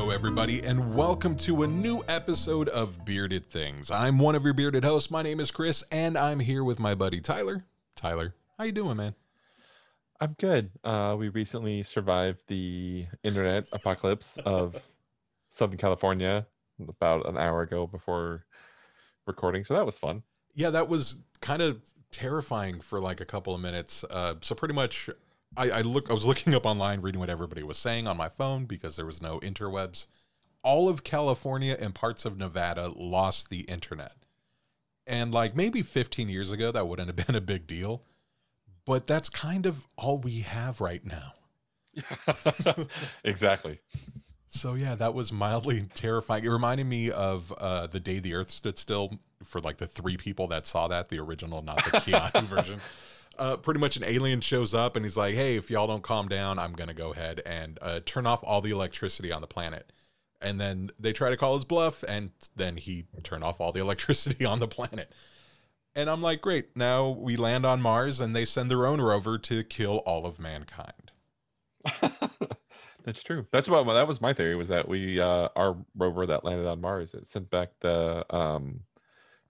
Hello, everybody, and welcome to a new episode of Bearded Things. I'm one of your bearded hosts. My name is Chris, and I'm here with my buddy Tyler. Tyler, how you doing, man? I'm good. Uh, we recently survived the internet apocalypse of Southern California about an hour ago before recording, so that was fun. Yeah, that was kind of terrifying for like a couple of minutes. Uh, so pretty much, I, I look, I was looking up online, reading what everybody was saying on my phone because there was no interwebs. All of California and parts of Nevada lost the internet, and like maybe 15 years ago, that wouldn't have been a big deal. But that's kind of all we have right now. exactly. So yeah, that was mildly terrifying. It reminded me of uh, the day the Earth stood still for like the three people that saw that, the original, not the Keanu version. Uh, pretty much an alien shows up and he's like, "Hey, if y'all don't calm down, I'm gonna go ahead and uh, turn off all the electricity on the planet." And then they try to call his bluff, and then he turn off all the electricity on the planet. And I'm like, "Great! Now we land on Mars, and they send their own rover to kill all of mankind." That's true. That's what that was my theory was that we uh our rover that landed on Mars it sent back the um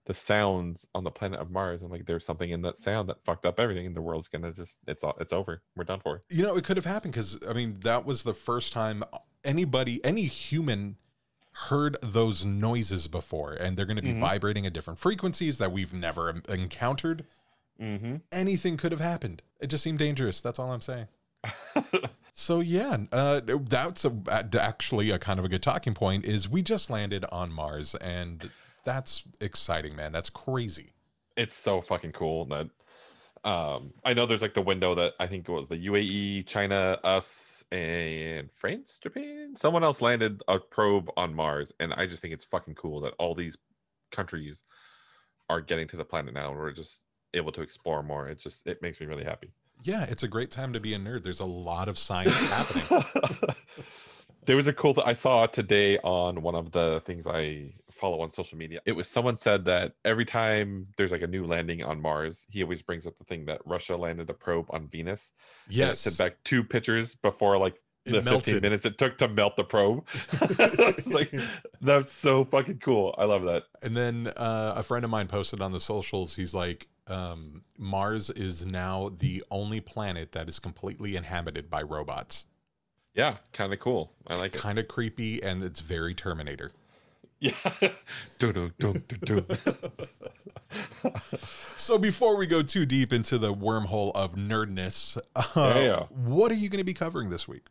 the sounds on the planet of Mars. I'm like, there's something in that sound that fucked up everything, and the world's gonna just it's all it's over. We're done for. You know, it could have happened because I mean that was the first time anybody, any human, heard those noises before, and they're to be Mhm. vibrating at different frequencies that we've never encountered. Mm-hmm. Anything could have happened. It just seemed dangerous. That's all I'm saying. So yeah, uh, that's a, actually a kind of a good talking point. Is we just landed on Mars, and that's exciting, man. That's crazy. it's so fucking cool that um I know there's like the window that I think it was the UAE, China, us, and France, Japan. Someone else landed a probe on Mars, and I just think it's fucking cool that all these countries are getting to the planet now and we're just able to explore more. It just it makes me really happy. Yeah, it's a great time to be a nerd. There's a lot of science happening. there was a cool th- I saw today on one of the things I follow on social media. It was someone said that every time there's like a new landing on Mars, he always brings up the thing that Russia landed a probe on Venus. Yes, sent back two pictures before like It the 15 minutes it took to melt the probe. like that's so fucking cool. I love that. And then uh, a friend of mine posted on the socials. He's like, um, Mars is now the only planet that is completely inhabited by robots. Yeah, kind of cool. I like it. Kind of creepy, and it's very Terminator. Yeah. Dun, dun, dun. So before we go too deep into the wormhole of nerdness, uh, Yeah. what are you going to be covering this week?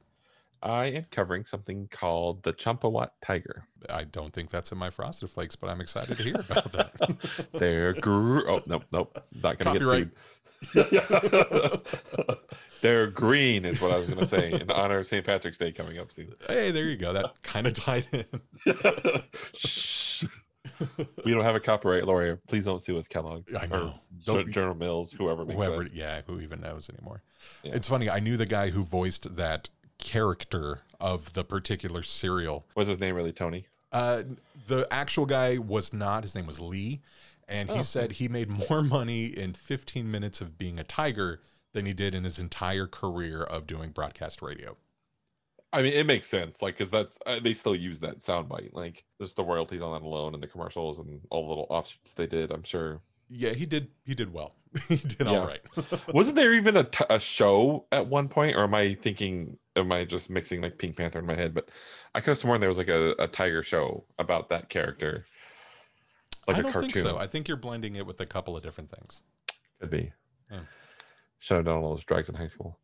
I am covering something called the Champawat tiger. I don't think that's in my Frosted Flakes, but I'm excited to hear about that. They're gr- oh nope nope not gonna Copyright. get sued. They're green is what I was gonna say in honor of St. Patrick's Day coming up soon. hey, there you go. That kind of tied in. Shh. we don't have a copyright lawyer. Please don't sue us, Kellogg's. I or know. Gen- be- General Mills, whoever makes Whoever, that. yeah, who even knows anymore? Yeah. It's funny. I knew the guy who voiced that character of the particular serial. Was his name really Tony? Uh, the actual guy was not. His name was Lee, and he Oh, said he made more money in 15 minutes of being a tiger than he did in his entire career of doing broadcast radio. I mean, it makes sense, like, because that's uh, they still use that soundbite, like, just the royalties on that alone, and the commercials and all the little offshoots they did. I'm sure Yeah, he did. He did well. he did Yeah. all right. Wasn't there even a, t- a show at one point, or am I thinking? Am I just mixing like Pink Panther in my head? But I could have sworn there was like a, a tiger show about that character, like I a don't cartoon. think so. I think you're blending it with a couple of different things. Could be. Yeah. Should have done all those drugs in high school.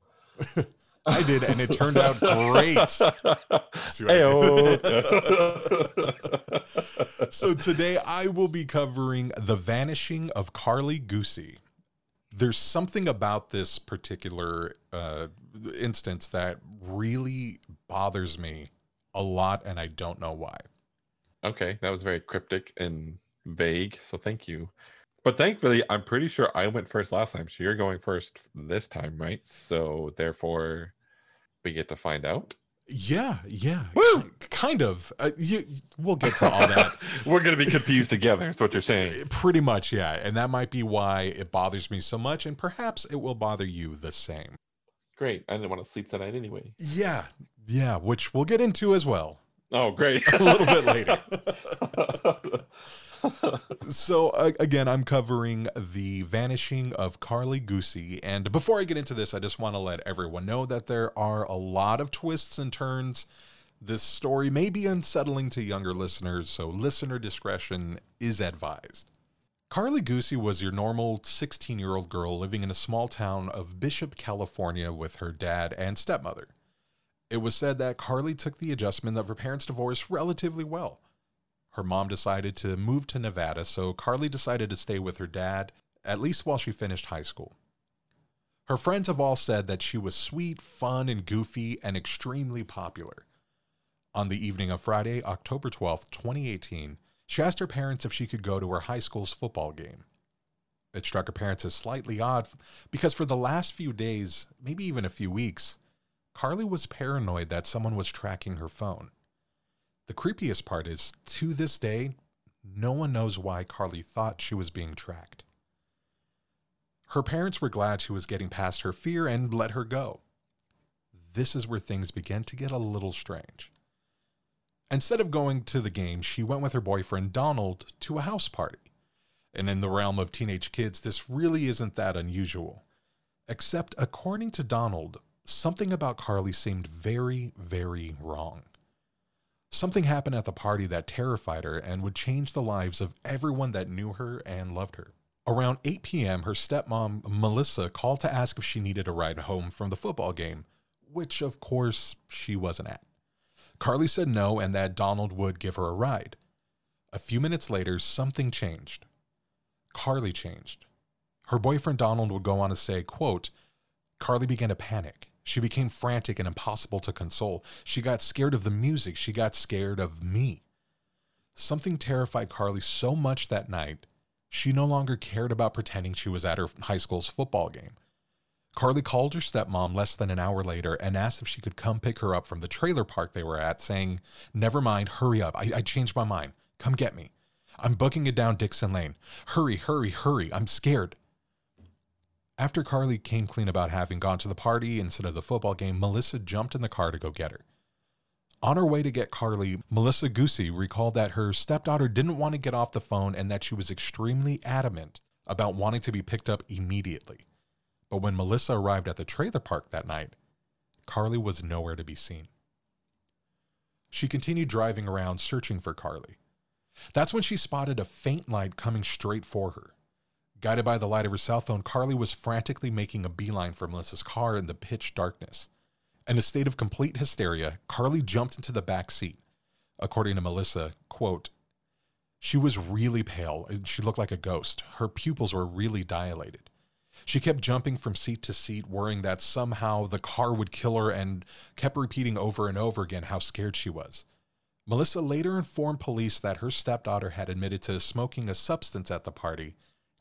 I did, and it turned out great. See what I Heyo. so today I will be covering The Vanishing of Karlie Guse. There's something about this particular uh, instance that really bothers me a lot, and I don't know why. okay, that was very cryptic and vague. So thank you. But thankfully, I'm pretty sure I went first last time. So you're going first this time, right? So therefore, we get to find out. Yeah, yeah, Woo! kind of. Uh, you, we'll get to all that. We're gonna be confused together. Is what you're saying. Pretty much, yeah. And that might be why it bothers me so much, and perhaps it will bother you the same. Great. I didn't want to sleep tonight anyway. Yeah, yeah, which we'll get into as well. Oh, great. a little bit later. so uh, again, I'm covering the vanishing of Karlie Guse, and before I get into this, I just want to let everyone know that there are a lot of twists and turns. This story may be unsettling to younger listeners, so listener discretion is advised. Karlie Guse was your normal 16 year old girl living in a small town of Bishop, California with her dad and stepmother. It was said that Karlie took the adjustment of her parents' divorce relatively well. Her mom decided to move to Nevada, so Karlie decided to stay with her dad, at least while she finished high school. Her friends have all said that she was sweet, fun, and goofy, and extremely popular. On the evening of Friday, October 12th, 2018, she asked her parents if she could go to her high school's football game. It struck her parents as slightly odd because for the last few days, maybe even a few weeks, Karlie was paranoid that someone was tracking her phone. The creepiest part is, to this day, no one knows why Karlie thought she was being tracked. Her parents were glad she was getting past her fear and let her go. This is where things began to get a little strange. Instead of going to the game, she went with her boyfriend Donald to a house party. And in the realm of teenage kids, this really isn't that unusual. Except, according to Donald, something about Karlie seemed very, very wrong. Something happened at the party that terrified her and would change the lives of everyone that knew her and loved her. Around 8 p.m., her stepmom, Melissa, called to ask if she needed a ride home from the football game, which, of course, she wasn't at. Karlie said no and that Donald would give her a ride. A few minutes later, something changed. Karlie changed. Her boyfriend Donald would go on to say, quote, Karlie began to panic. She became frantic and impossible to console. She got scared of the music. She got scared of me. Something terrified Karlie so much that night, she no longer cared about pretending she was at her high school's football game. Karlie called her stepmom less than an hour later and asked if she could come pick her up from the trailer park they were at, saying, Never mind, hurry up. I, I changed my mind. Come get me. I'm booking it down Dixon Lane. Hurry, hurry, hurry. I'm scared. After Karlie came clean about having gone to the party instead of the football game, Melissa jumped in the car to go get her. On her way to get Karlie, Melissa Guse recalled that her stepdaughter didn't want to get off the phone and that she was extremely adamant about wanting to be picked up immediately. But when Melissa arrived at the trailer park that night, Karlie was nowhere to be seen. She continued driving around searching for Karlie. That's when she spotted a faint light coming straight for her. Guided by the light of her cell phone, Karlie was frantically making a beeline for Melissa's car in the pitch darkness. In a state of complete hysteria, Karlie jumped into the back seat. According to Melissa, quote, she was really pale and she looked like a ghost. Her pupils were really dilated. She kept jumping from seat to seat, worrying that somehow the car would kill her and kept repeating over and over again how scared she was. Melissa later informed police that her stepdaughter had admitted to smoking a substance at the party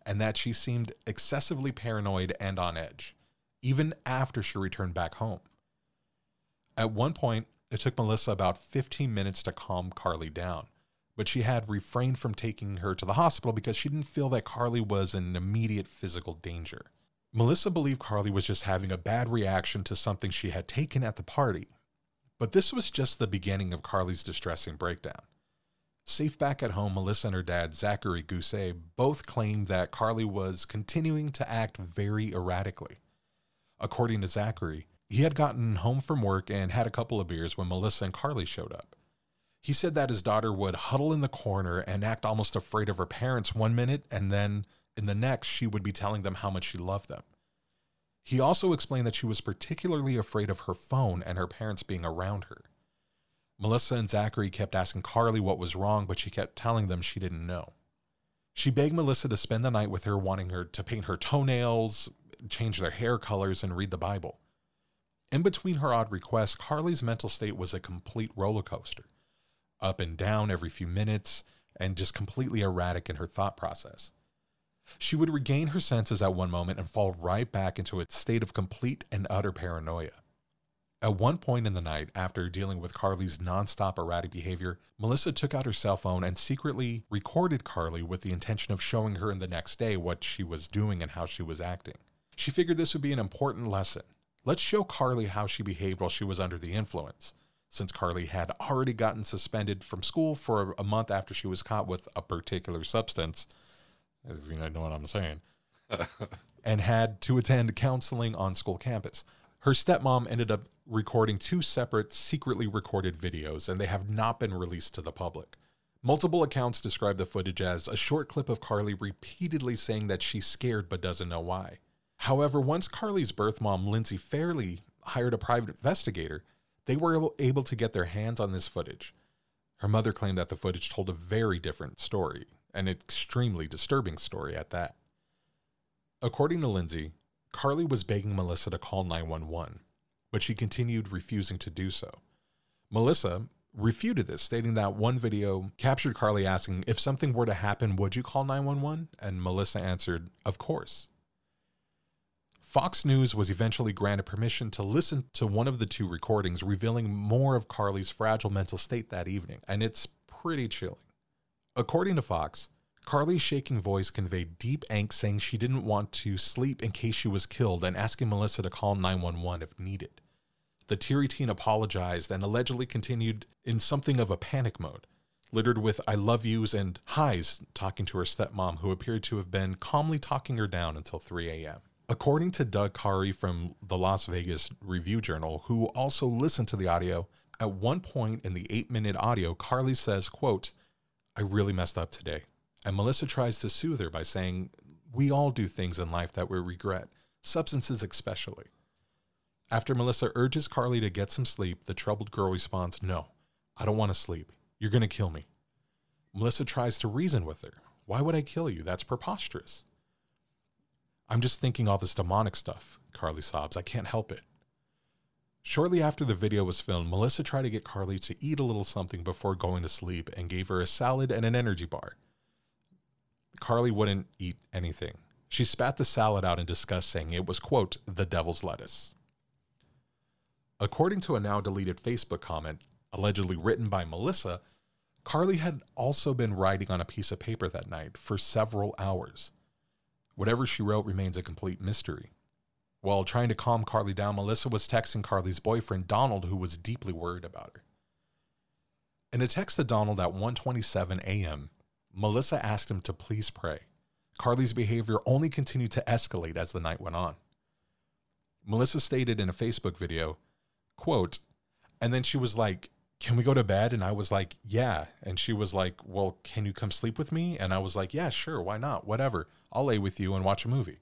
and that she seemed excessively paranoid and on edge, even after she returned back home. At one point, it took Melissa about 15 minutes to calm Karlie down, but she had refrained from taking her to the hospital because she didn't feel that Karlie was in immediate physical danger. Melissa believed Karlie was just having a bad reaction to something she had taken at the party, but this was just the beginning of Karlie's distressing breakdown. Safe back at home, Melissa and her dad, Zachary Guse, both claimed that Karlie was continuing to act very erratically. According to Zachary, he had gotten home from work and had a couple of beers when Melissa and Carly showed up. He said that his daughter would huddle in the corner and act almost afraid of her parents one minute, and then in the next, she would be telling them how much she loved them. He also explained that she was particularly afraid of her phone and her parents being around her. Melissa and Zachary kept asking Karlie what was wrong, but she kept telling them she didn't know. She begged Melissa to spend the night with her, wanting her to paint her toenails, change their hair colors, and read the Bible. In between her odd requests, Karlie's mental state was a complete roller coaster, up and down every few minutes, and just completely erratic in her thought process. She would regain her senses at one moment and fall right back into a state of complete and utter paranoia. At one point in the night, after dealing with Karlie's nonstop erratic behavior, Melissa took out her cell phone and secretly recorded Karlie with the intention of showing her in the next day what she was doing and how she was acting. She figured this would be an important lesson. Let's show Karlie how she behaved while she was under the influence. since Karlie had already gotten suspended from school for a month after she was caught with a particular substance. If you know what I'm saying. and had to attend counseling on school campus. Her stepmom ended up recording two separate, secretly recorded videos, and they have not been released to the public. Multiple accounts describe the footage as a short clip of Karlie repeatedly saying that she's scared but doesn't know why. However, once Karlie's birth mom, Lindsay Fairley, hired a private investigator, they were able to get their hands on this footage. Her mother claimed that the footage told a very different story, an extremely disturbing story at that. According to Lindsay, Karlie was begging Melissa to call 911, but she continued refusing to do so. Melissa refuted this, stating that one video captured Karlie asking, If something were to happen, would you call 911? And Melissa answered, Of course. Fox News was eventually granted permission to listen to one of the two recordings, revealing more of Karlie's fragile mental state that evening, and it's pretty chilling. According to Fox, Karlie's shaking voice conveyed deep angst, saying she didn't want to sleep in case she was killed and asking Melissa to call 911 if needed. The teary teen apologized and allegedly continued in something of a panic mode, littered with I love yous and highs, talking to her stepmom, who appeared to have been calmly talking her down until 3 a.m. According to Doug Khari from the Las Vegas Review Journal, who also listened to the audio, at one point in the eight minute audio, Karlie says, quote, I really messed up today. And Melissa tries to soothe her by saying, We all do things in life that we regret, substances especially. After Melissa urges Karlie to get some sleep, the troubled girl responds, No, I don't want to sleep. You're going to kill me. Melissa tries to reason with her. Why would I kill you? That's preposterous. I'm just thinking all this demonic stuff, Karlie sobs. I can't help it. Shortly after the video was filmed, Melissa tried to get Karlie to eat a little something before going to sleep and gave her a salad and an energy bar. Karlie wouldn't eat anything. She spat the salad out in disgust, saying it was, quote, the devil's lettuce. According to a now deleted Facebook comment, allegedly written by Melissa, Karlie had also been writing on a piece of paper that night for several hours. Whatever she wrote remains a complete mystery. While trying to calm Karlie down, Melissa was texting Karlie's boyfriend Donald, who was deeply worried about her. In a text to Donald at 1:27 a.m., Melissa asked him to please pray. Karlie's behavior only continued to escalate as the night went on. Melissa stated in a Facebook video, quote, and then she was like, Can we go to bed? And I was like, Yeah. And she was like, Well, can you come sleep with me? And I was like, Yeah, sure. Why not? Whatever. I'll lay with you and watch a movie.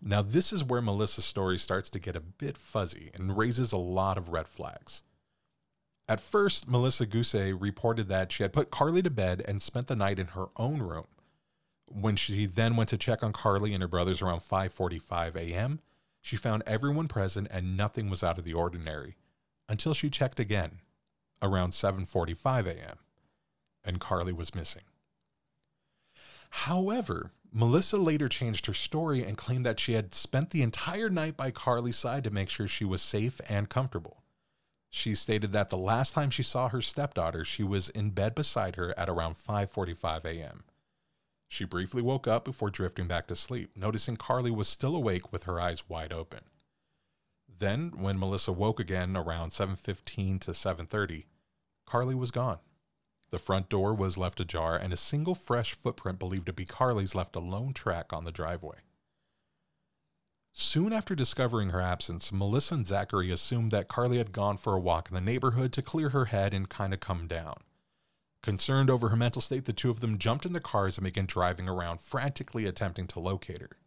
Now, this is where Melissa's story starts to get a bit fuzzy and raises a lot of red flags. At first, Melissa Guse reported that she had put Karlie to bed and spent the night in her own room. When she then went to check on Karlie and her brothers around 5:45 a.m., she found everyone present and nothing was out of the ordinary until she checked again around 7:45 a.m. and Karlie was missing. However, Melissa later changed her story and claimed that she had spent the entire night by Karlie's side to make sure she was safe and comfortable. She stated that the last time she saw her stepdaughter, she was in bed beside her at around 5:45 a.m. She briefly woke up before drifting back to sleep, noticing Karlie was still awake with her eyes wide open. Then, when Melissa woke again around 7:15 to 7:30, Karlie was gone. The front door was left ajar and a single fresh footprint believed to be Karlie's left a lone track on the driveway. Soon after discovering her absence, Melissa and Zachary assumed that Karlie had gone for a walk in the neighborhood to clear her head and kind of come down. Concerned over her mental state, the two of them jumped in their cars and began driving around, frantically attempting to locate her.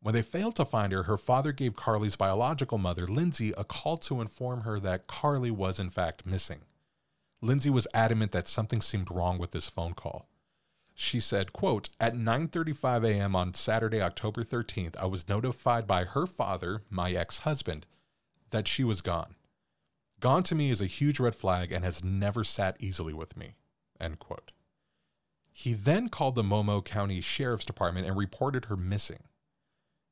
When they failed to find her, her father gave Karlie's biological mother, Lindsay, a call to inform her that Karlie was in fact missing. Lindsay was adamant that something seemed wrong with this phone call. She said, quote, At 9:35 a.m. on Saturday, October 13th, I was notified by her father, my ex-husband, that she was gone. Gone to me is a huge red flag and has never sat easily with me. End quote. He then called the Mono County Sheriff's Department and reported her missing.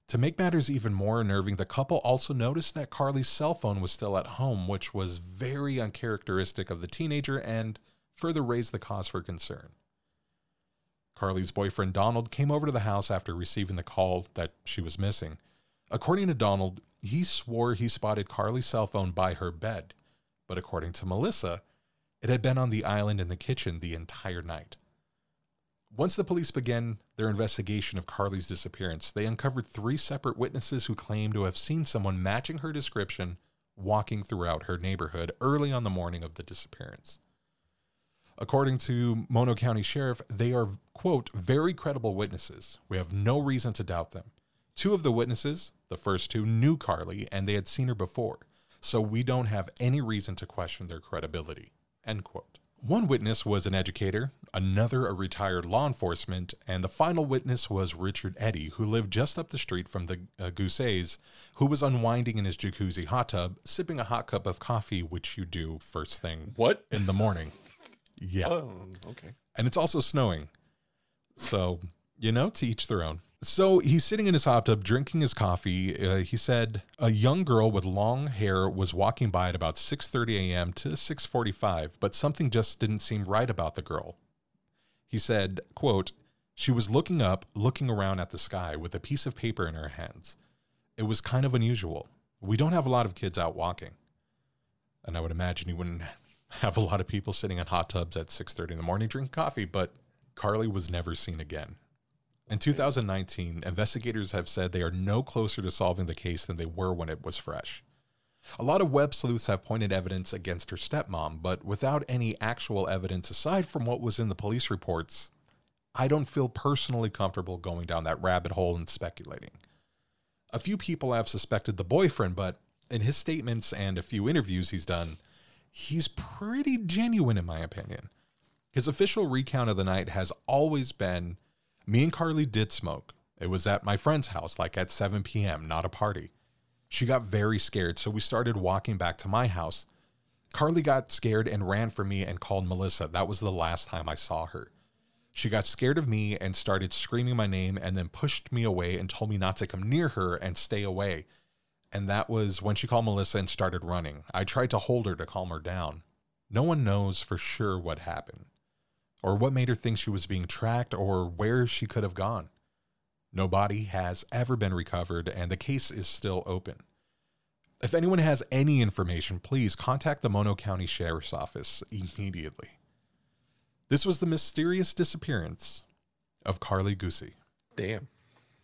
To make matters even more unnerving, the couple also noticed that Karlie's cell phone was still at home, which was very uncharacteristic of the teenager and further raised the cause for concern. Karlie's boyfriend Donald came over to the house after receiving the call that she was missing. According to Donald, he swore he spotted Karlie's cell phone by her bed. but according to Melissa, it had been on the island in the kitchen the entire night. Once the police began their investigation of Karlie's disappearance, they uncovered three separate witnesses who claimed to have seen someone matching her description walking throughout her neighborhood early on the morning of the disappearance. According to Mono County Sheriff, they are, quote, very credible witnesses. We have no reason to doubt them. Two of the witnesses, the first two, knew Karlie and they had seen her before, so we don't have any reason to question their credibility, end quote. One witness was an educator, another a retired law enforcement, and the final witness was Richard Eddy, who lived just up the street from the uh, Guses, who was unwinding in his jacuzzi hot tub, sipping a hot cup of coffee, which you do first thing What? in the morning. Yeah. Oh, okay. And it's also snowing. So, you know, to each their own. So he's sitting in his hot tub drinking his coffee. Uh, he said a young girl with long hair was walking by at about 6:30 a.m. to 6:45, but something just didn't seem right about the girl. He said, quote, "She was looking up, looking around at the sky with a piece of paper in her hands. It was kind of unusual. We don't have a lot of kids out walking." And I would imagine you wouldn't have a lot of people sitting in hot tubs at 6:30 in the morning drinking coffee, but Karlie was never seen again. In 2019, investigators have said they are no closer to solving the case than they were when it was fresh. A lot of web sleuths have pointed evidence against her stepmom, but without any actual evidence aside from what was in the police reports, I don't feel personally comfortable going down that rabbit hole and speculating. A few people have suspected the boyfriend, but in his statements and a few interviews he's done, he's pretty genuine, in my opinion. His official recount of the night has always been me and Karlie did smoke. It was at my friend's house, like at 7 p.m., not a party. She got very scared, so we started walking back to my house. Karlie got scared and ran for me and called Melissa. That was the last time I saw her. She got scared of me and started screaming my name and then pushed me away and told me not to come near her and stay away. And that was when she called Melissa and started running. I tried to hold her to calm her down. No one knows for sure what happened, or what made her think she was being tracked, or where she could have gone. No body has ever been recovered, and the case is still open. If anyone has any information, please contact the Mono County Sheriff's Office immediately. This was the mysterious disappearance of Karlie Guse. Damn.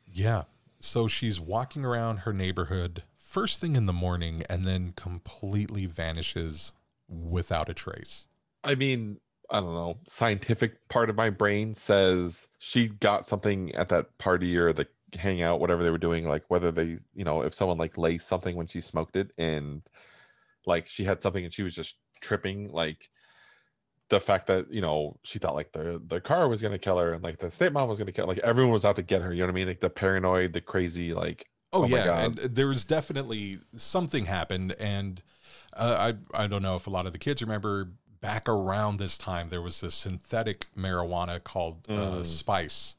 Yeah. So she's walking around her neighborhood first thing in the morning and then completely vanishes without a trace. I mean, I don't know. Scientific part of my brain says she got something at that party or the hangout, whatever they were doing. Like whether they, you know, if someone like laced something when she smoked it, and like she had something and she was just tripping. Like the fact that you know she thought like the the car was gonna kill her and like the stepmom was gonna kill. Like everyone was out to get her. You know what I mean? Like the paranoid, the crazy, like Oh, Oh yeah, and there was definitely something happened, and uh, I I don't know if a lot of the kids remember back around this time there was this synthetic marijuana called uh, Mm. Spice,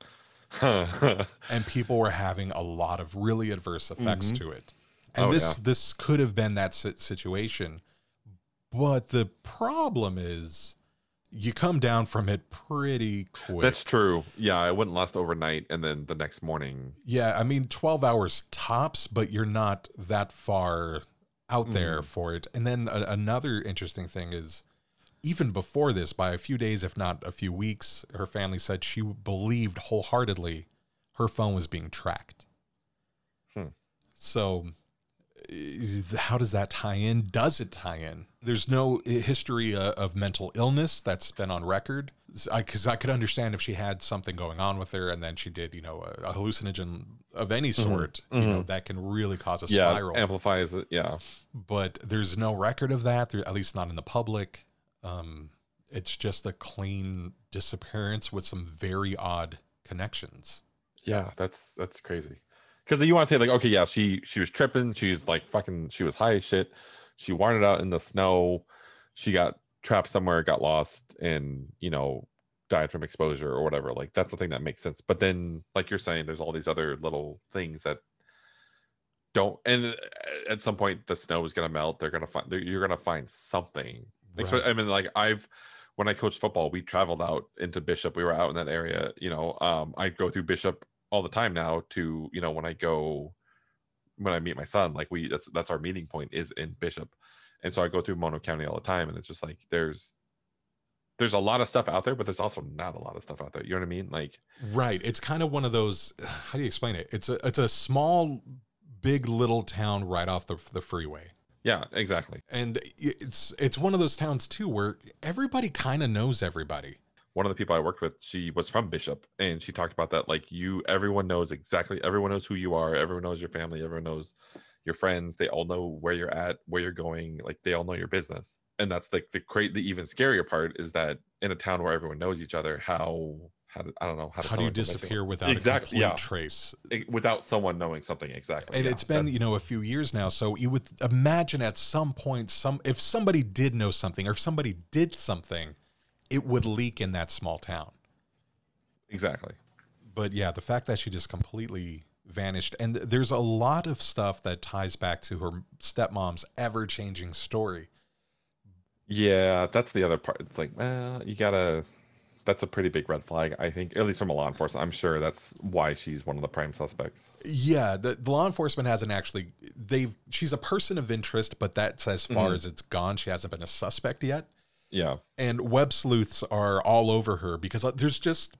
oh and people were having a lot of really adverse effects Mhm. to it. And Oh, this yeah. this could have been that situation, but the problem is you come down from it pretty quick. That's true. Yeah, it wouldn't last overnight, and then the next morning. Yeah, I mean, 12 hours tops, but you're not that far out there Mhm. for it. And then a- another interesting thing is even before this, by a few days, if not a few weeks, her family said she believed wholeheartedly her phone was being tracked. Hmm. So, how does that tie in? Does it tie in? There's no history uh, of mental illness that's been on record. Because I, could understand if she had something going on with her, and then she did, you know, a, a hallucinogen of any sort, you know, mhm. that can really cause a Yeah, spiral. amplifies it. Yeah. but there's no record of that, there, at least not in the public. Um, it's just a clean disappearance with some very odd connections. Yeah, that's that's crazy. Because you want to say like, okay, yeah, she she was tripping. She's like fucking. She was high as shit. She wandered out in the snow. She got trapped somewhere, got lost, and you know died from exposure or whatever. Like that's the thing that makes sense. But then, like you're saying, there's all these other little things that don't. And uh, at some point, the snow is gonna melt. They're gonna find. They're, you're gonna find something. Right. I mean, like I've when I coached football, we traveled out into Bishop. We were out in that area. You know, um, I go through Bishop all the time now. To you know, when I go, when I meet my son, like we that's that's our meeting point is in Bishop, and so I go through Mono County all the time, and it's just like there's there's a lot of stuff out there, but there's also not a lot of stuff out there. You know what I mean? Like Right. It's kind of one of those. How do you explain it? It's a it's a small, big little town right off the the freeway, yeah, exactly. and it's it's one of those towns too where everybody kind of knows everybody. One of the people I worked with, she was from Bishop, and she talked about that. Like you, everyone knows exactly. Everyone knows who you are. Everyone knows your family. Everyone knows your friends. They all know where you're at, where you're going. Like they all know your business. And that's like the great, the even scarier part is that in a town where everyone knows each other, how how do, I don't know how, How do you someone go missing? disappear without Exactly, a yeah. trace? Without someone knowing something exactly? And yeah, it's been you know a few years now, so you would imagine at some point, some if somebody did know something or if somebody did something, it would leak in that small town. exactly. but yeah, the fact that she just completely vanished, and there's a lot of stuff that ties back to her stepmom's ever changing story. Yeah, that's the other part. It's like, well, you gotta. That's a pretty big red flag, I think, at least from a law enforcement. I'm sure that's why she's one of the prime suspects. Yeah, the, the law enforcement hasn't actually. They've she's a person of interest, but that's as far Mhm. as it's gone. She hasn't been a suspect yet, Yeah, and web sleuths are all over her because uh, there's just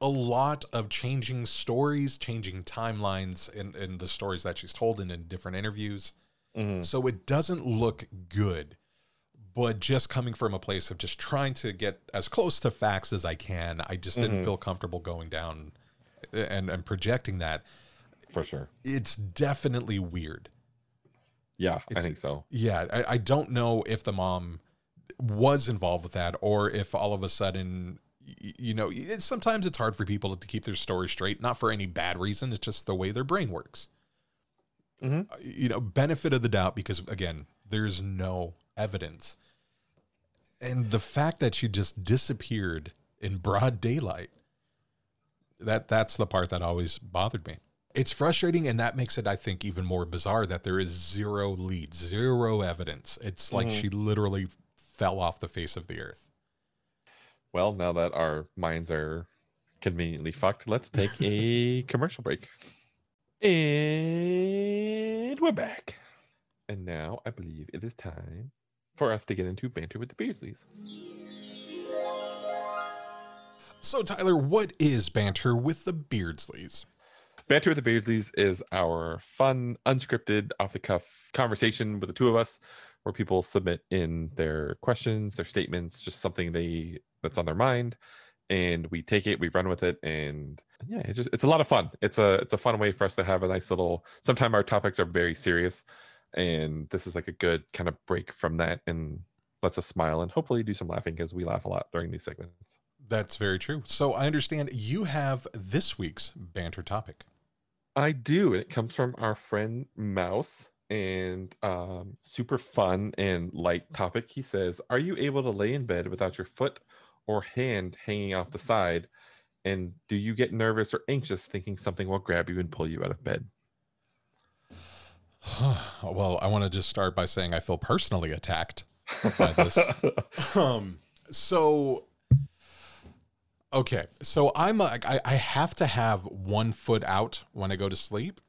a lot of changing stories, changing timelines in, in the stories that she's told and in different interviews. Mhm. So it doesn't look good. But just coming from a place of just trying to get as close to facts as I can, I just didn't Mhm. feel comfortable going down and, and projecting that. for sure. It's definitely weird. Yeah, I think so. Yeah, I, I don't know if the mom was involved with that or if all of a sudden, you know, it's, sometimes it's hard for people to keep their story straight, not for any bad reason. It's just the way their brain works. Mhm. Uh, You know, benefit of the doubt because, again, there's no evidence. And the fact that she just disappeared in broad daylight, that that's the part that always bothered me. It's frustrating, and that makes it, I think, even more bizarre that there is zero leads, zero evidence. It's like Mhm. she literally fell off the face of the earth. Well, now that our minds are conveniently fucked, let's take a commercial break. And we're back. And now I believe it is time for us to get into banter with the Beardsleys. So, Tyler, what is banter with the Beardsleys? Banter with the Beardsleys is our fun, unscripted, off the cuff conversation with the two of us where people submit in their questions, their statements, just something they that's on their mind. And we take it, we run with it, and yeah, it's just it's a lot of fun. It's a it's a fun way for us to have a nice little sometimes our topics are very serious. And this is like a good kind of break from that and lets us smile and hopefully do some laughing because we laugh a lot during these segments. That's very true. So, I understand you have this week's banter topic. I do. It comes from our friend Mouse and um, super fun and light topic. He says, Are you able to lay in bed without your foot or hand hanging off the side? And do you get nervous or anxious thinking something will grab you and pull you out of bed? well, I want to just start by saying I feel personally attacked by this. um, so, okay, so I'm a, I, I have to have one foot out when I go to sleep,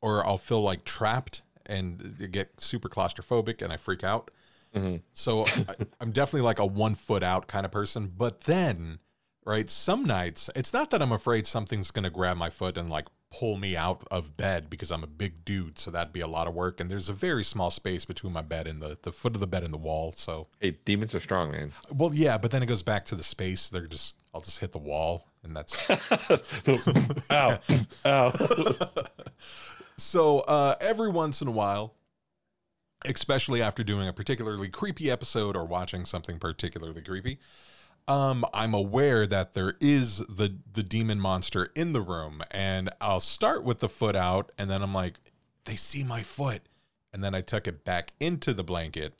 or I'll feel like trapped and get super claustrophobic and I freak out. Mhm. So I, I'm definitely like a one foot out kind of person. But then, right, some nights it's not that I'm afraid something's gonna grab my foot and like pull me out of bed because I'm a big dude, so that'd be a lot of work. And there's a very small space between my bed and the the foot of the bed and the wall. So Hey, demons are strong, man. well, yeah, but then it goes back to the space. They're just I'll just hit the wall, and that's ow. Ow. so. Uh, every once in a while, especially after doing a particularly creepy episode or watching something particularly creepy, um, I'm aware that there is the the demon monster in the room, and I'll start with the foot out, and then I'm like, they see my foot, and then I tuck it back into the blanket,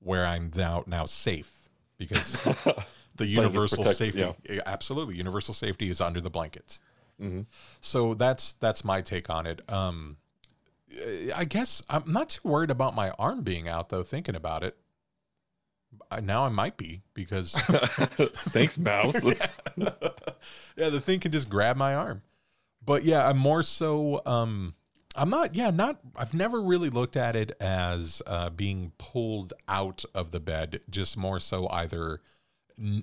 where I'm now now safe because the universal safety yeah, absolutely universal safety is under the blankets Mhm. so that's that's my take on it um i guess i'm not too worried about my arm being out though thinking about it I- now i might be because Thanks, Mouse. yeah the thing can just grab my arm but yeah i'm more so um I'm not, yeah, not, I've never really looked at it as uh, being pulled out of the bed, just more so either,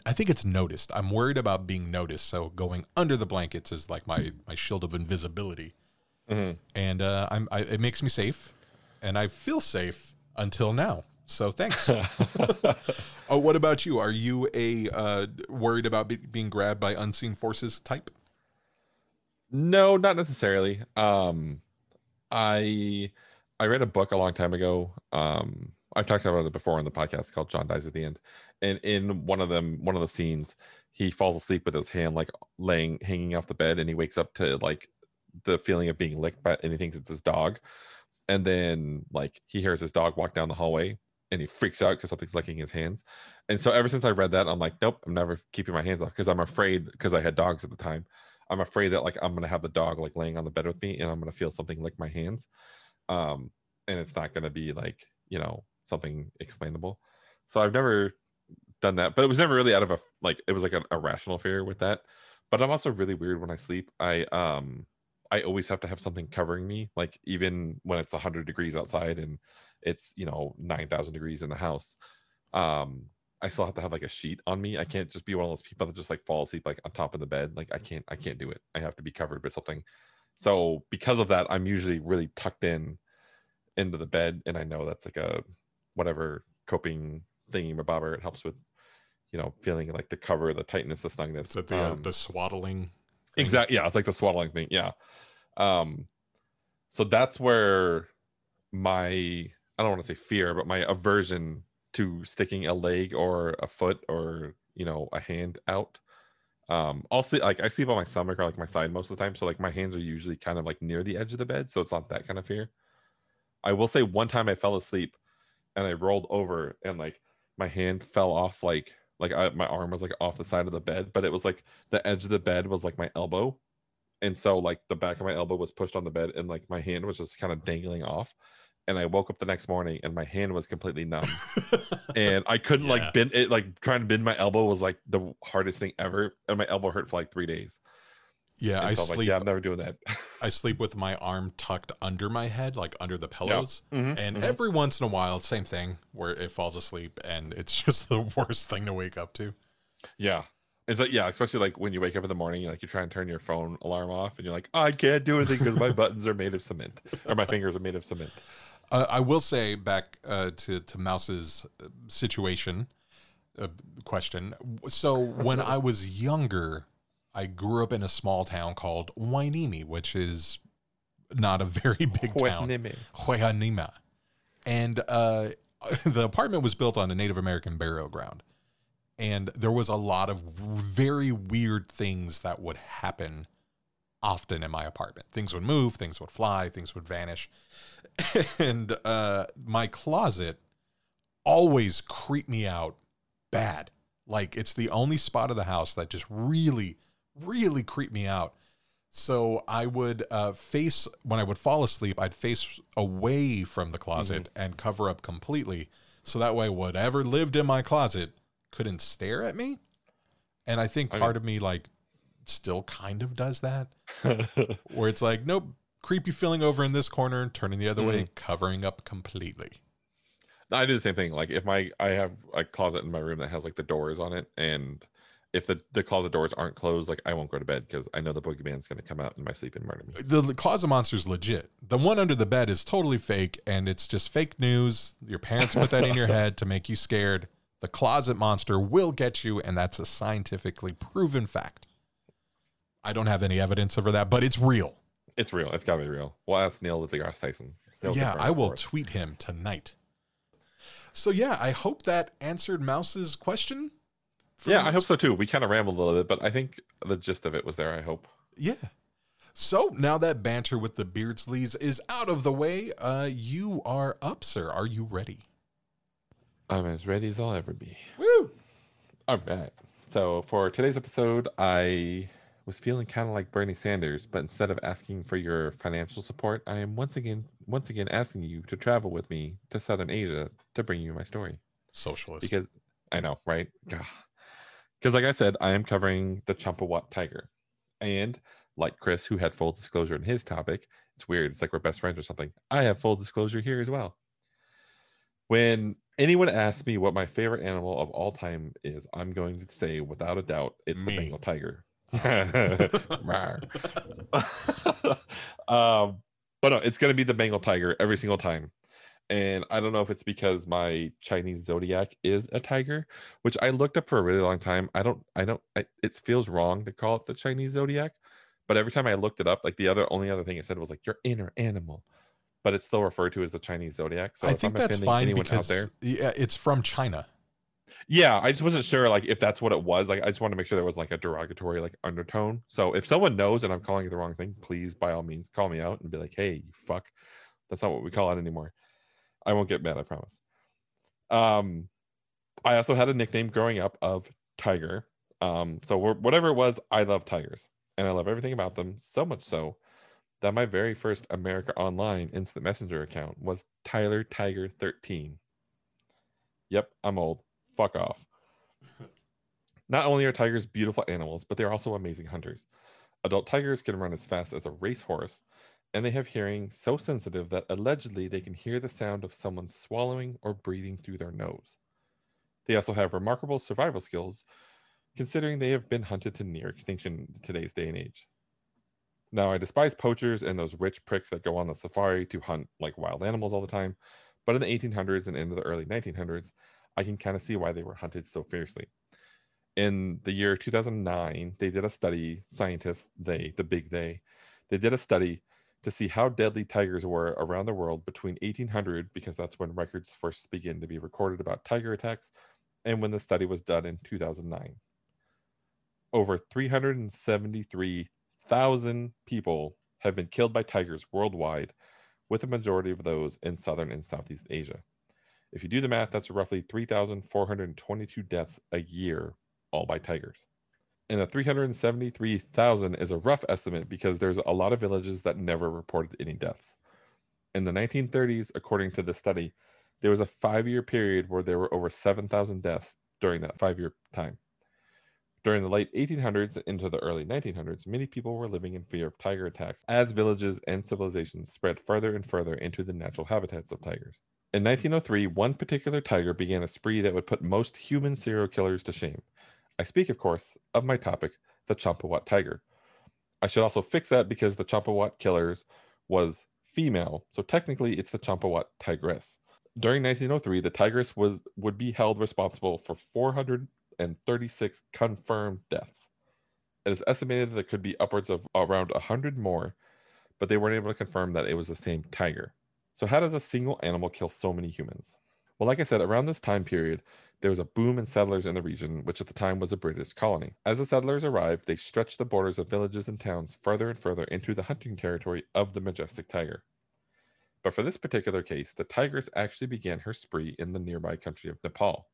I think it's noticed. I'm worried about being noticed. So going under the blankets is like my, my shield of invisibility. Mhm. And uh, I'm, I, it makes me safe and I feel safe until now. So thanks. oh, what about you? Are you a uh, worried about be- being grabbed by unseen forces type? No, not necessarily. Um, I I read a book a long time ago. Um, I've talked about it before on the podcast called John Dies at the End. And in one of them, one of the scenes, he falls asleep with his hand like laying hanging off the bed, and he wakes up to like the feeling of being licked by and he thinks it's his dog. And then like he hears his dog walk down the hallway and he freaks out because something's licking his hands. And so ever since I read that, I'm like, nope, I'm never keeping my hands off because I'm afraid because I had dogs at the time. I'm afraid that like I'm gonna have the dog like laying on the bed with me and I'm gonna feel something lick my hands. Um, and it's not gonna be like, you know, something explainable. So I've never done that, but it was never really out of a like it was like an irrational fear with that. But I'm also really weird when I sleep. I um I always have to have something covering me, like even when it's 100 degrees outside and it's you know 9,000 degrees in the house. Um, I still have to have like a sheet on me. I can't just be one of those people that just like fall asleep like on top of the bed. Like I can't, I can't do it. I have to be covered with something. So because of that, I'm usually really tucked in into the bed, and I know that's like a whatever coping thingy mabobber. It helps with you know feeling like the cover, the tightness, the snugness. Is it the, uh, Um, the swaddling? Exactly. Yeah, it's like the swaddling thing. Yeah. Um, so that's where my I don't want to say fear, but my aversion to sticking a leg or a foot or you know a hand out. Um, I'll sleep like I sleep on my stomach or like my side most of the time, so like my hands are usually kind of like near the edge of the bed, so it's not that kind of fear. I will say one time I fell asleep and I rolled over and like my hand fell off like like I, my arm was like off the side of the bed, but it was like the edge of the bed was like my elbow, and so like the back of my elbow was pushed on the bed and like my hand was just kind of dangling off. And I woke up the next morning and my hand was completely numb and I couldn't Yeah. like bend it. Like trying to bend my elbow was like the hardest thing ever, and my elbow hurt for like three days. Yeah, I sleep. like, yeah, I'm never doing that. I sleep with my arm tucked under my head, like under the pillows. Mhm, And mhm. every once in a while, same thing where it falls asleep, and it's just the worst thing to wake up to. Yeah. It's like yeah, especially like when you wake up in the morning, like you try and turn your phone alarm off, and you're like, I can't do anything because my buttons are made of cement, or my fingers are made of cement. Uh, I will say back uh, to to Mouse's uh, situation uh, question. So when I was younger, I grew up in a small town called Hueneme, which is not a very big town. Hueanima. And uh, the apartment was built on a Native American burial ground. And there was a lot of very weird things that would happen often in my apartment. Things would move, things would fly, things would vanish. and uh, my closet always creeped me out bad. Like it's the only spot of the house that just really, really creeped me out. So I would uh, face when I would fall asleep, I'd face away from the closet and cover up completely, so that way whatever lived in my closet couldn't stare at me. And I think I part of me like still kind of does that, where it's like, nope, creepy feeling over in this corner, turning the other way, covering up completely. I do the same thing. Like if my I have a closet in my room that has like the doors on it, and if the the closet doors aren't closed, like I won't go to bed because I know the boogeyman's gonna come out in my sleep and murder me. The, the closet monster's legit. The one under the bed is totally fake, and it's just fake news. Your parents put that in your head to make you scared. The closet monster will get you, and that's a scientifically proven fact. I don't have any evidence over that, but it's real. It's real. It's gotta be real. We'll ask Neil deGrasse Tyson. He'll yeah, I will tweet him tonight. So yeah, I hope that answered Mouse's question. Yeah, I hope so too. We kind of rambled a little bit, but I think the gist of it was there. I hope. Yeah. So now that banter with the Beardsleys is out of the way, uh, you are up, sir. Are you ready? I'm as ready as I'll ever be. Woo! All right. So for today's episode, I was feeling kind of like Bernie Sanders, but instead of asking for your financial support, I am once again once again asking you to travel with me to Southern Asia to bring you my story. Socialist. Because I know, right? Because like I said, I am covering the Champawat tiger. And like Chris, who had full disclosure in his topic, it's weird. It's like we're best friends or something. I have full disclosure here as well. When anyone asks me what my favorite animal of all time is, I'm going to say without a doubt it's Me. the Bengal tiger. Um, but no, it's gonna be the Bengal tiger every single time. And I don't know if it's because my Chinese zodiac is a tiger, which I looked up for a really long time. I don't, I don't, I, it feels wrong to call it the Chinese zodiac, but every time I looked it up, like the other only other thing it said was like your inner animal, but it's still referred to as the Chinese zodiac. So I think I'm that's fine anyone because out there, yeah, uh, it's from China. yeah, I just wasn't sure like if that's what it was. Like I just wanted to make sure there was like a derogatory like undertone. So if someone knows and I'm calling it the wrong thing, please by all means call me out and be like, "Hey, you fuck." That's not what we call it anymore. I won't get mad, I promise. Um I also had a nickname growing up of Tiger. Um so wh- whatever it was, I love tigers and I love everything about them so much so that my very first America Online instant messenger account was Tyler Tiger 13. Yep, I'm old. Fuck off. Not only are tigers beautiful animals, but they're also amazing hunters. Adult tigers can run as fast as a racehorse, and they have hearing so sensitive that allegedly they can hear the sound of someone swallowing or breathing through their nose. They also have remarkable survival skills, considering they have been hunted to near extinction in today's day and age. Now, I despise poachers and those rich pricks that go on the safari to hunt like wild animals all the time, but in the 1800s and into the early 1900s, I can kind of see why they were hunted so fiercely. In the year 2009, they did a study, scientists, they, the big they, they did a study to see how deadly tigers were around the world between 1800, because that's when records first begin to be recorded about tiger attacks, and when the study was done in 2009. Over 373,000 people have been killed by tigers worldwide, with a majority of those in southern and southeast Asia. If you do the math, that's roughly 3,422 deaths a year, all by tigers. And the 373,000 is a rough estimate because there's a lot of villages that never reported any deaths. In the 1930s, according to the study, there was a five year period where there were over 7,000 deaths during that five year time. During the late 1800s into the early 1900s, many people were living in fear of tiger attacks as villages and civilizations spread further and further into the natural habitats of tigers. In 1903, one particular tiger began a spree that would put most human serial killers to shame. I speak, of course, of my topic, the Champawat tiger. I should also fix that because the Champawat killers was female, so technically it's the Champawat tigress. During 1903, the tigress was would be held responsible for 436 confirmed deaths. It is estimated that there could be upwards of around 100 more, but they weren't able to confirm that it was the same tiger. So, how does a single animal kill so many humans? Well, like I said, around this time period, there was a boom in settlers in the region, which at the time was a British colony. As the settlers arrived, they stretched the borders of villages and towns further and further into the hunting territory of the majestic tiger. But for this particular case, the tigress actually began her spree in the nearby country of Nepal.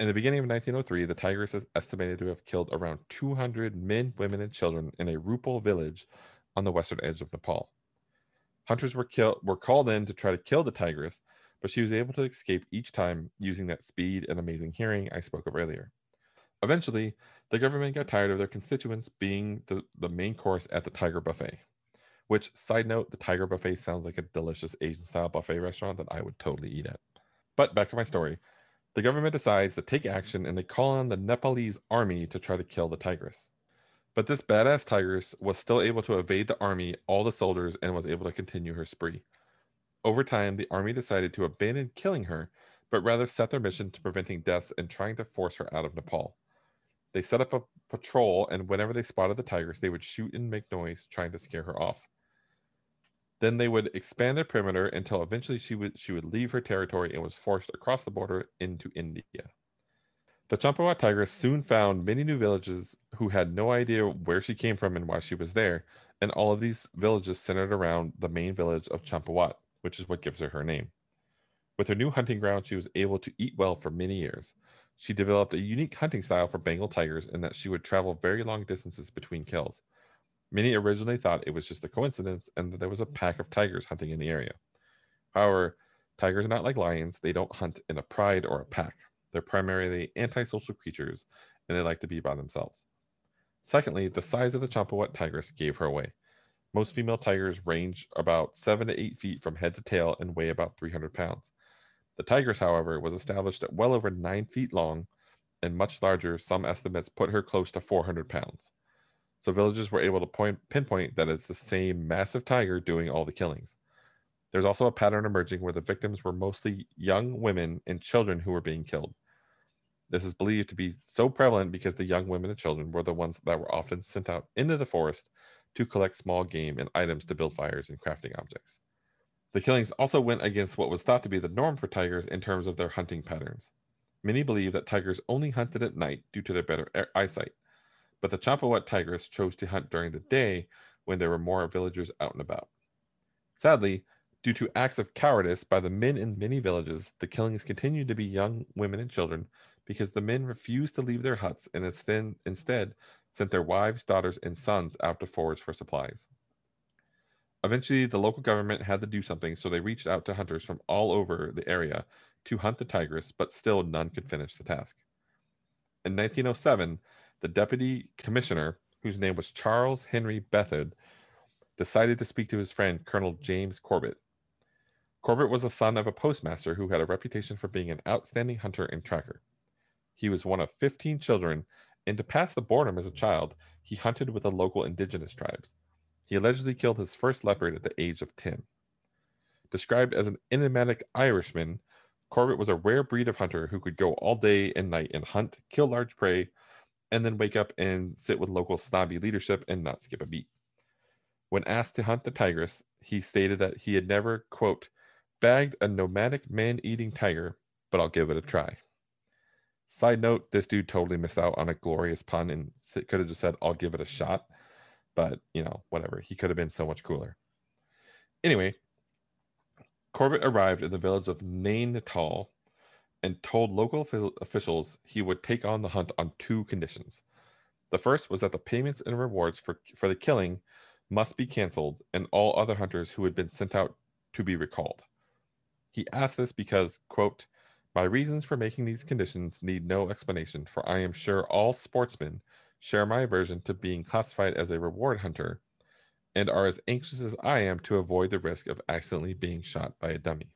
In the beginning of 1903, the tigress is estimated to have killed around 200 men, women, and children in a Rupal village on the western edge of Nepal. Hunters were killed were called in to try to kill the tigress, but she was able to escape each time using that speed and amazing hearing I spoke of earlier. Eventually, the government got tired of their constituents being the, the main course at the Tiger Buffet. Which, side note, the Tiger Buffet sounds like a delicious Asian style buffet restaurant that I would totally eat at. But back to my story. The government decides to take action and they call on the Nepalese army to try to kill the tigress. But this badass tigress was still able to evade the army, all the soldiers, and was able to continue her spree. Over time, the army decided to abandon killing her, but rather set their mission to preventing deaths and trying to force her out of Nepal. They set up a patrol, and whenever they spotted the tigers, they would shoot and make noise, trying to scare her off. Then they would expand their perimeter until eventually she would she would leave her territory and was forced across the border into India. The Champawat tigress soon found many new villages who had no idea where she came from and why she was there, and all of these villages centered around the main village of Champawat, which is what gives her her name. With her new hunting ground, she was able to eat well for many years. She developed a unique hunting style for Bengal tigers in that she would travel very long distances between kills. Many originally thought it was just a coincidence and that there was a pack of tigers hunting in the area. However, tigers are not like lions, they don't hunt in a pride or a pack. They're primarily antisocial creatures and they like to be by themselves. Secondly, the size of the Champawat tigress gave her away. Most female tigers range about seven to eight feet from head to tail and weigh about 300 pounds. The tigress, however, was established at well over nine feet long and much larger. Some estimates put her close to 400 pounds. So villagers were able to point, pinpoint that it's the same massive tiger doing all the killings. There's also a pattern emerging where the victims were mostly young women and children who were being killed. This is believed to be so prevalent because the young women and children were the ones that were often sent out into the forest to collect small game and items to build fires and crafting objects. The killings also went against what was thought to be the norm for tigers in terms of their hunting patterns. Many believe that tigers only hunted at night due to their better eyesight, but the Champawat tigers chose to hunt during the day when there were more villagers out and about. Sadly, due to acts of cowardice by the men in many villages, the killings continued to be young women and children because the men refused to leave their huts and instead, instead sent their wives, daughters, and sons out to forage for supplies. Eventually, the local government had to do something, so they reached out to hunters from all over the area to hunt the tigress, but still none could finish the task. In 1907, the deputy commissioner, whose name was Charles Henry Berthoud, decided to speak to his friend Colonel James Corbett. Corbett was the son of a postmaster who had a reputation for being an outstanding hunter and tracker. He was one of 15 children, and to pass the boredom as a child, he hunted with the local indigenous tribes. He allegedly killed his first leopard at the age of 10. Described as an enigmatic Irishman, Corbett was a rare breed of hunter who could go all day and night and hunt, kill large prey, and then wake up and sit with local snobby leadership and not skip a beat. When asked to hunt the tigress, he stated that he had never, quote, bagged a nomadic man eating tiger, but I'll give it a try. Side note, this dude totally missed out on a glorious pun and could have just said, I'll give it a mm-hmm. shot. But, you know, whatever. He could have been so much cooler. Anyway, Corbett arrived in the village of Naini Tal and told local officials he would take on the hunt on two conditions. The first was that the payments and rewards for, for the killing must be canceled and all other hunters who had been sent out to be recalled. He asked this because, quote, my reasons for making these conditions need no explanation, for I am sure all sportsmen share my aversion to being classified as a reward hunter and are as anxious as I am to avoid the risk of accidentally being shot by a dummy.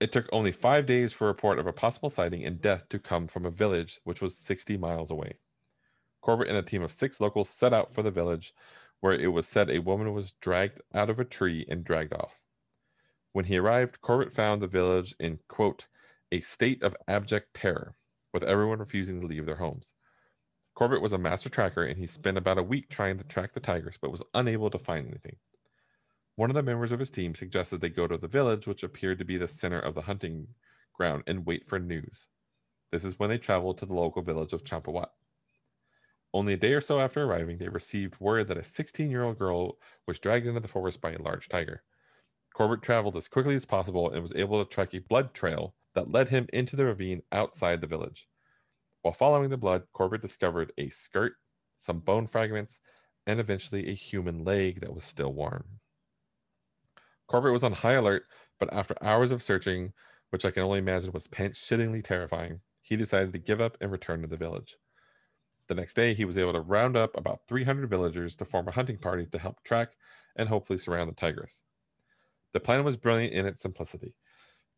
It took only five days for a report of a possible sighting and death to come from a village which was 60 miles away. Corbett and a team of six locals set out for the village, where it was said a woman was dragged out of a tree and dragged off. When he arrived, Corbett found the village in, quote, a state of abject terror, with everyone refusing to leave their homes. Corbett was a master tracker and he spent about a week trying to track the tigers, but was unable to find anything. One of the members of his team suggested they go to the village, which appeared to be the center of the hunting ground, and wait for news. This is when they traveled to the local village of Champawat. Only a day or so after arriving, they received word that a 16 year old girl was dragged into the forest by a large tiger. Corbett traveled as quickly as possible and was able to track a blood trail that led him into the ravine outside the village. While following the blood, Corbett discovered a skirt, some bone fragments, and eventually a human leg that was still warm. Corbett was on high alert, but after hours of searching, which I can only imagine was pants shittingly terrifying, he decided to give up and return to the village. The next day, he was able to round up about 300 villagers to form a hunting party to help track and hopefully surround the tigress. The plan was brilliant in its simplicity.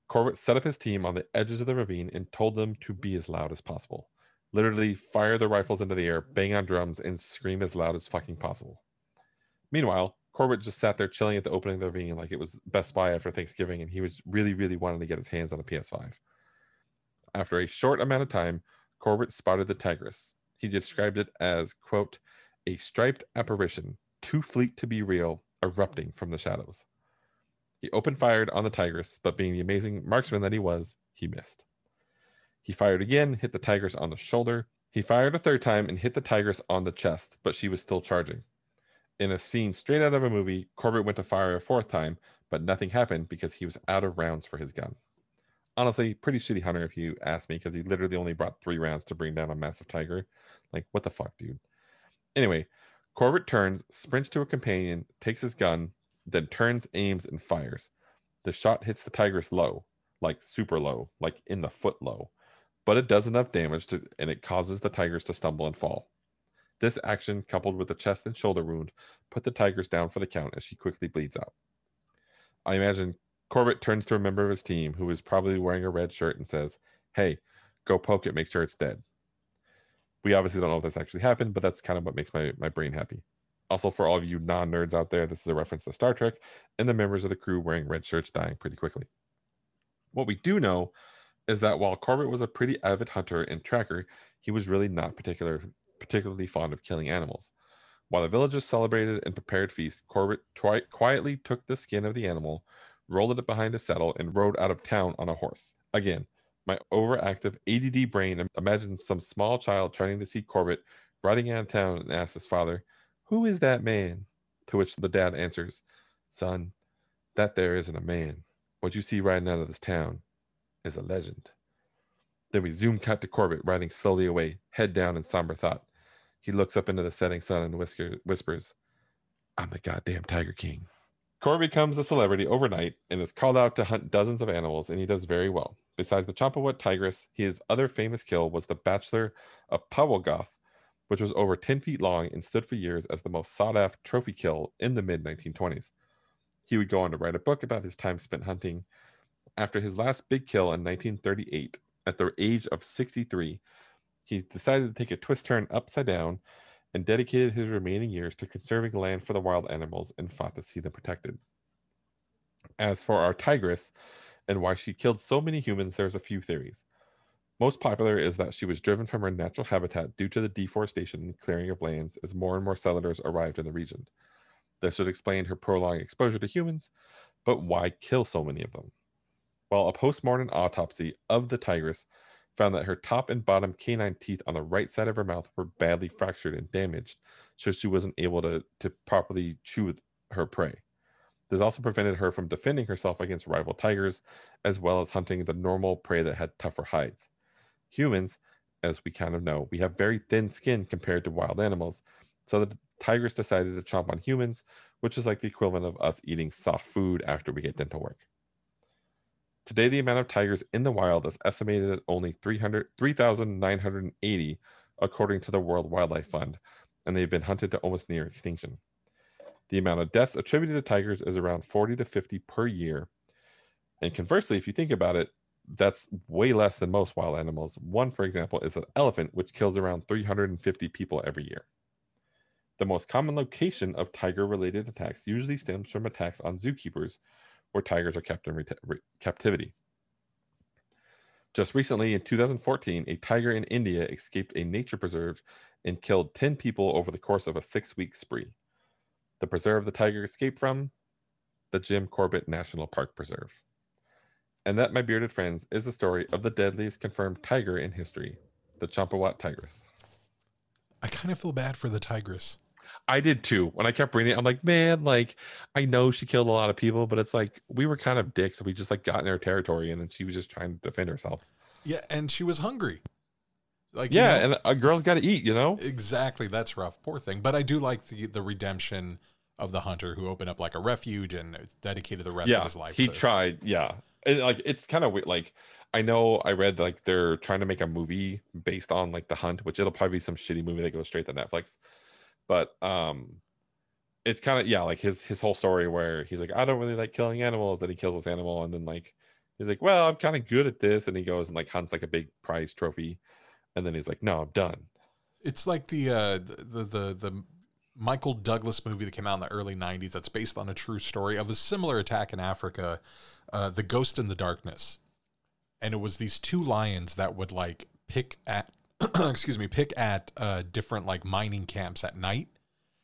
Corbett set up his team on the edges of the ravine and told them to be as loud as possible. Literally, fire their rifles into the air, bang on drums, and scream as loud as fucking possible. Meanwhile, Corbett just sat there chilling at the opening of the ravine like it was Best Buy after Thanksgiving, and he was really, really wanting to get his hands on a PS5. After a short amount of time, Corbett spotted the tigress. He described it as, quote, a striped apparition, too fleet to be real, erupting from the shadows. He opened fired on the tigress, but being the amazing marksman that he was, he missed. He fired again, hit the tigress on the shoulder. He fired a third time and hit the tigress on the chest, but she was still charging. In a scene straight out of a movie, Corbett went to fire a fourth time, but nothing happened because he was out of rounds for his gun. Honestly, pretty shitty hunter if you ask me, because he literally only brought three rounds to bring down a massive tiger. Like, what the fuck, dude? Anyway, Corbett turns, sprints to a companion, takes his gun, then turns, aims, and fires. The shot hits the tigress low, like super low, like in the foot low, but it does enough damage to, and it causes the tigers to stumble and fall. This action, coupled with the chest and shoulder wound, put the Tigress down for the count as she quickly bleeds out. I imagine Corbett turns to a member of his team who is probably wearing a red shirt and says, Hey, go poke it, make sure it's dead. We obviously don't know if this actually happened, but that's kind of what makes my, my brain happy. Also, for all of you non nerds out there, this is a reference to Star Trek and the members of the crew wearing red shirts dying pretty quickly. What we do know is that while Corbett was a pretty avid hunter and tracker, he was really not particular, particularly fond of killing animals. While the villagers celebrated and prepared feasts, Corbett quietly took the skin of the animal, rolled it behind his saddle, and rode out of town on a horse. Again, my overactive ADD brain imagines some small child trying to see Corbett riding out of town and asks his father, Who is that man? To which the dad answers, Son, that there isn't a man. What you see riding out of this town is a legend. Then we zoom cut to Corbett riding slowly away, head down in somber thought. He looks up into the setting sun and whisker, whispers, I'm the goddamn Tiger King. Corbett becomes a celebrity overnight and is called out to hunt dozens of animals, and he does very well. Besides the Champawat tigress, his other famous kill was the Bachelor of Powalgarh, which was over 10 feet long and stood for years as the most sought after trophy kill in the mid 1920s. He would go on to write a book about his time spent hunting. After his last big kill in 1938, at the age of 63, he decided to take a twist turn upside down and dedicated his remaining years to conserving land for the wild animals and fought to see them protected. As for our tigress and why she killed so many humans, there's a few theories. Most popular is that she was driven from her natural habitat due to the deforestation and clearing of lands as more and more settlers arrived in the region. This would explain her prolonged exposure to humans, but why kill so many of them? Well, a post-mortem autopsy of the tigress found that her top and bottom canine teeth on the right side of her mouth were badly fractured and damaged, so she wasn't able to, to properly chew her prey. This also prevented her from defending herself against rival tigers, as well as hunting the normal prey that had tougher hides. Humans, as we kind of know, we have very thin skin compared to wild animals, so the tigers decided to chomp on humans, which is like the equivalent of us eating soft food after we get dental work. Today, the amount of tigers in the wild is estimated at only 3,980, according to the World Wildlife Fund, and they've been hunted to almost near extinction. The amount of deaths attributed to tigers is around 40 to 50 per year. And conversely, if you think about it, that's way less than most wild animals. One, for example, is an elephant, which kills around 350 people every year. The most common location of tiger related attacks usually stems from attacks on zookeepers, where tigers are kept in re- captivity. Just recently, in 2014, a tiger in India escaped a nature preserve and killed 10 people over the course of a six week spree. The preserve the tiger escaped from? The Jim Corbett National Park Preserve. And that, my bearded friends, is the story of the deadliest confirmed tiger in history, the Champawat tigress. I kind of feel bad for the tigress. I did too. When I kept reading it, I'm like, man, like I know she killed a lot of people, but it's like we were kind of dicks. We just like got in her territory, and then she was just trying to defend herself. Yeah, and she was hungry. Like yeah, you know, and a girl's got to eat, you know. Exactly, that's rough. Poor thing. But I do like the the redemption of the hunter who opened up like a refuge and dedicated the rest yeah, of his life. Yeah. He to... tried, yeah. Like it's kind of weird. Like I know I read like they're trying to make a movie based on like the hunt, which it'll probably be some shitty movie that goes straight to Netflix but um it's kind of yeah like his his whole story where he's like i don't really like killing animals that he kills this animal and then like he's like well i'm kind of good at this and he goes and like hunts like a big prize trophy and then he's like no i'm done it's like the uh the the the michael douglas movie that came out in the early 90s that's based on a true story of a similar attack in africa uh the ghost and the darkness and it was these two lions that would like pick at excuse me, pick at uh, different like mining camps at night.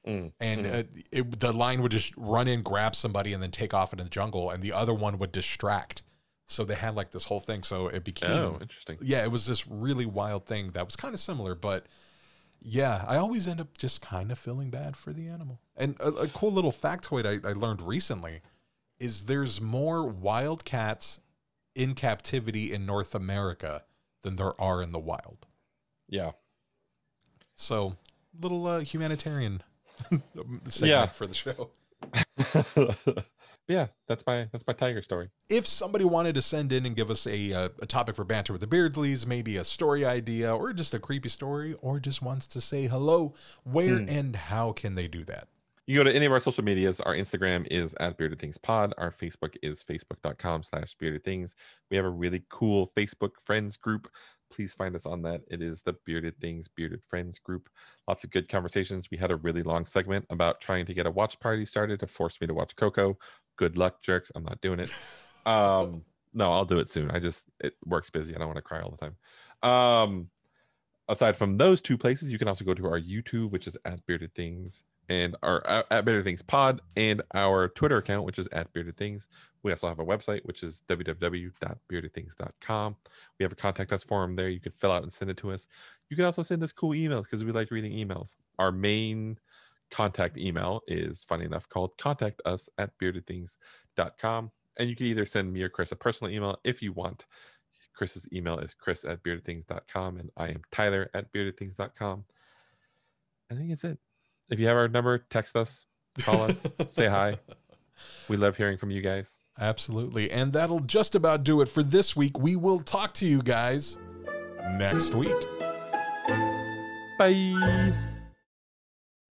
Mm, and mm. Uh, it, the line would just run in, grab somebody, and then take off into the jungle, and the other one would distract. So they had like this whole thing. So it became oh, interesting. Yeah, it was this really wild thing that was kind of similar, but yeah, I always end up just kind of feeling bad for the animal. And a, a cool little factoid I, I learned recently is there's more wildcats in captivity in North America than there are in the wild. Yeah. So, little uh, humanitarian segment yeah. for the show. yeah, that's my that's my tiger story. If somebody wanted to send in and give us a, uh, a topic for banter with the Beardsleys, maybe a story idea or just a creepy story, or just wants to say hello, where Hmm. and how can they do that? You go to any of our social medias. Our Instagram is at Bearded Things Pod. Our Facebook is facebook.com slash bearded things. We have a really cool Facebook friends group. Please find us on that. It is the Bearded Things Bearded Friends group. Lots of good conversations. We had a really long segment about trying to get a watch party started to force me to watch Coco. Good luck, jerks. I'm not doing it. Um, no, I'll do it soon. I just it works busy. I don't want to cry all the time. Um, aside from those two places, you can also go to our YouTube, which is at Bearded Things, and our at at Bearded Things Pod, and our Twitter account, which is at Bearded Things. We also have a website, which is www.beardedthings.com. We have a contact us form there. You can fill out and send it to us. You can also send us cool emails because we like reading emails. Our main contact email is funny enough called contact us at beardedthings.com. And you can either send me or Chris a personal email if you want. Chris's email is chris at beardedthings.com and I am Tyler at beardedthings.com. I think it's it. If you have our number, text us, call us, say hi. We love hearing from you guys. Absolutely. And that'll just about do it for this week. We will talk to you guys next week. Bye.